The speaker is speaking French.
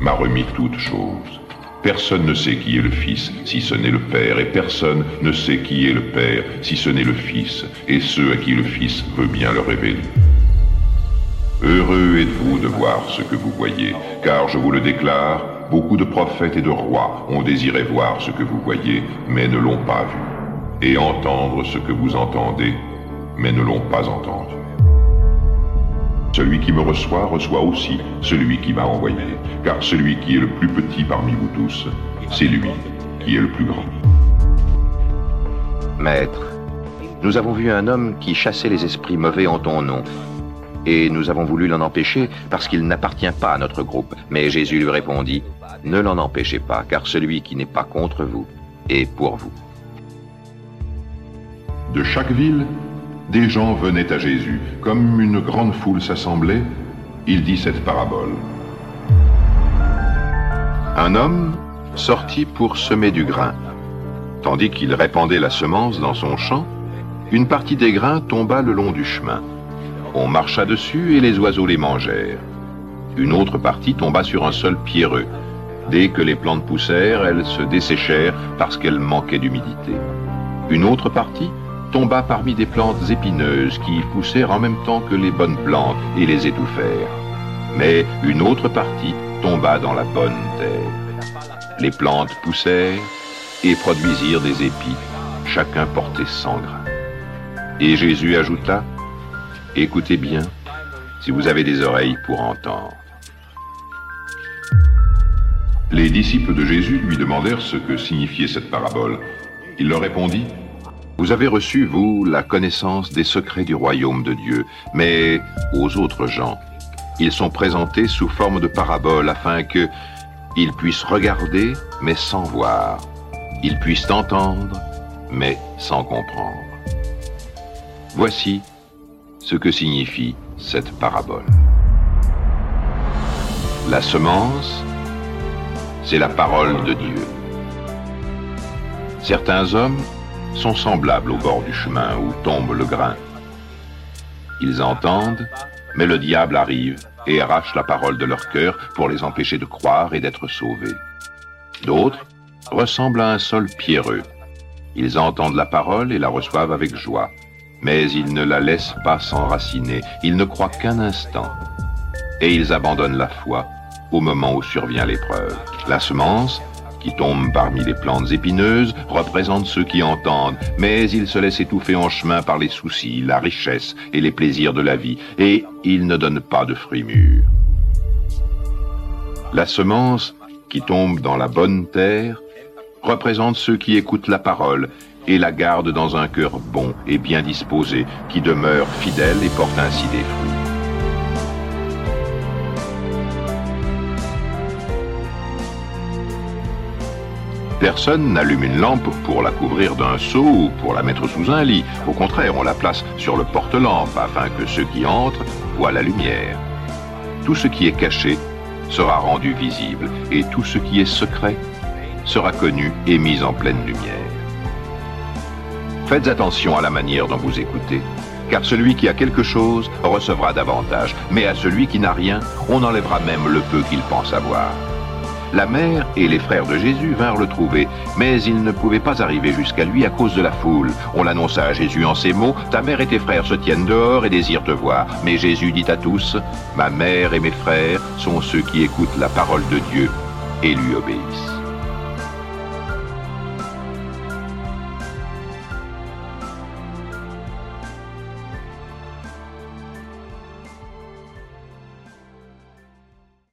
M'a remis toutes choses. Personne ne sait qui est le Fils si ce n'est le Père, et personne ne sait qui est le Père si ce n'est le Fils, et ceux à qui le Fils veut bien le révéler. Heureux êtes-vous de voir ce que vous voyez, car je vous le déclare, beaucoup de prophètes et de rois ont désiré voir ce que vous voyez, mais ne l'ont pas vu, et entendre ce que vous entendez, mais ne l'ont pas entendu. Celui qui me reçoit reçoit aussi celui qui m'a envoyé, car celui qui est le plus petit parmi vous tous, c'est lui qui est le plus grand. Maître, nous avons vu un homme qui chassait les esprits mauvais en ton nom, et nous avons voulu l'en empêcher parce qu'il n'appartient pas à notre groupe. Mais Jésus lui répondit, Ne l'en empêchez pas, car celui qui n'est pas contre vous est pour vous. De chaque ville, des gens venaient à Jésus. Comme une grande foule s'assemblait, il dit cette parabole. Un homme sortit pour semer du grain. Tandis qu'il répandait la semence dans son champ, une partie des grains tomba le long du chemin. On marcha dessus et les oiseaux les mangèrent. Une autre partie tomba sur un sol pierreux. Dès que les plantes poussèrent, elles se desséchèrent parce qu'elles manquaient d'humidité. Une autre partie tomba parmi des plantes épineuses qui poussèrent en même temps que les bonnes plantes et les étouffèrent. Mais une autre partie tomba dans la bonne terre. Les plantes poussèrent et produisirent des épis, chacun portait cent grains. Et Jésus ajouta, Écoutez bien, si vous avez des oreilles pour entendre. Les disciples de Jésus lui demandèrent ce que signifiait cette parabole. Il leur répondit, vous avez reçu, vous, la connaissance des secrets du royaume de Dieu, mais aux autres gens, ils sont présentés sous forme de paraboles afin que ils puissent regarder, mais sans voir, ils puissent entendre, mais sans comprendre. Voici ce que signifie cette parabole. La semence, c'est la parole de Dieu. Certains hommes sont semblables au bord du chemin où tombe le grain. Ils entendent, mais le diable arrive et arrache la parole de leur cœur pour les empêcher de croire et d'être sauvés. D'autres ressemblent à un sol pierreux. Ils entendent la parole et la reçoivent avec joie, mais ils ne la laissent pas s'enraciner, ils ne croient qu'un instant, et ils abandonnent la foi au moment où survient l'épreuve. La semence, qui tombent parmi les plantes épineuses, représentent ceux qui entendent, mais ils se laissent étouffer en chemin par les soucis, la richesse et les plaisirs de la vie, et ils ne donnent pas de fruits mûrs. La semence, qui tombe dans la bonne terre, représente ceux qui écoutent la parole et la gardent dans un cœur bon et bien disposé, qui demeure fidèle et porte ainsi des fruits. Personne n'allume une lampe pour la couvrir d'un seau ou pour la mettre sous un lit. Au contraire, on la place sur le porte-lampe afin que ceux qui entrent voient la lumière. Tout ce qui est caché sera rendu visible et tout ce qui est secret sera connu et mis en pleine lumière. Faites attention à la manière dont vous écoutez, car celui qui a quelque chose recevra davantage, mais à celui qui n'a rien, on enlèvera même le peu qu'il pense avoir. La mère et les frères de Jésus vinrent le trouver, mais ils ne pouvaient pas arriver jusqu'à lui à cause de la foule. On l'annonça à Jésus en ces mots, Ta mère et tes frères se tiennent dehors et désirent te voir. Mais Jésus dit à tous, Ma mère et mes frères sont ceux qui écoutent la parole de Dieu et lui obéissent.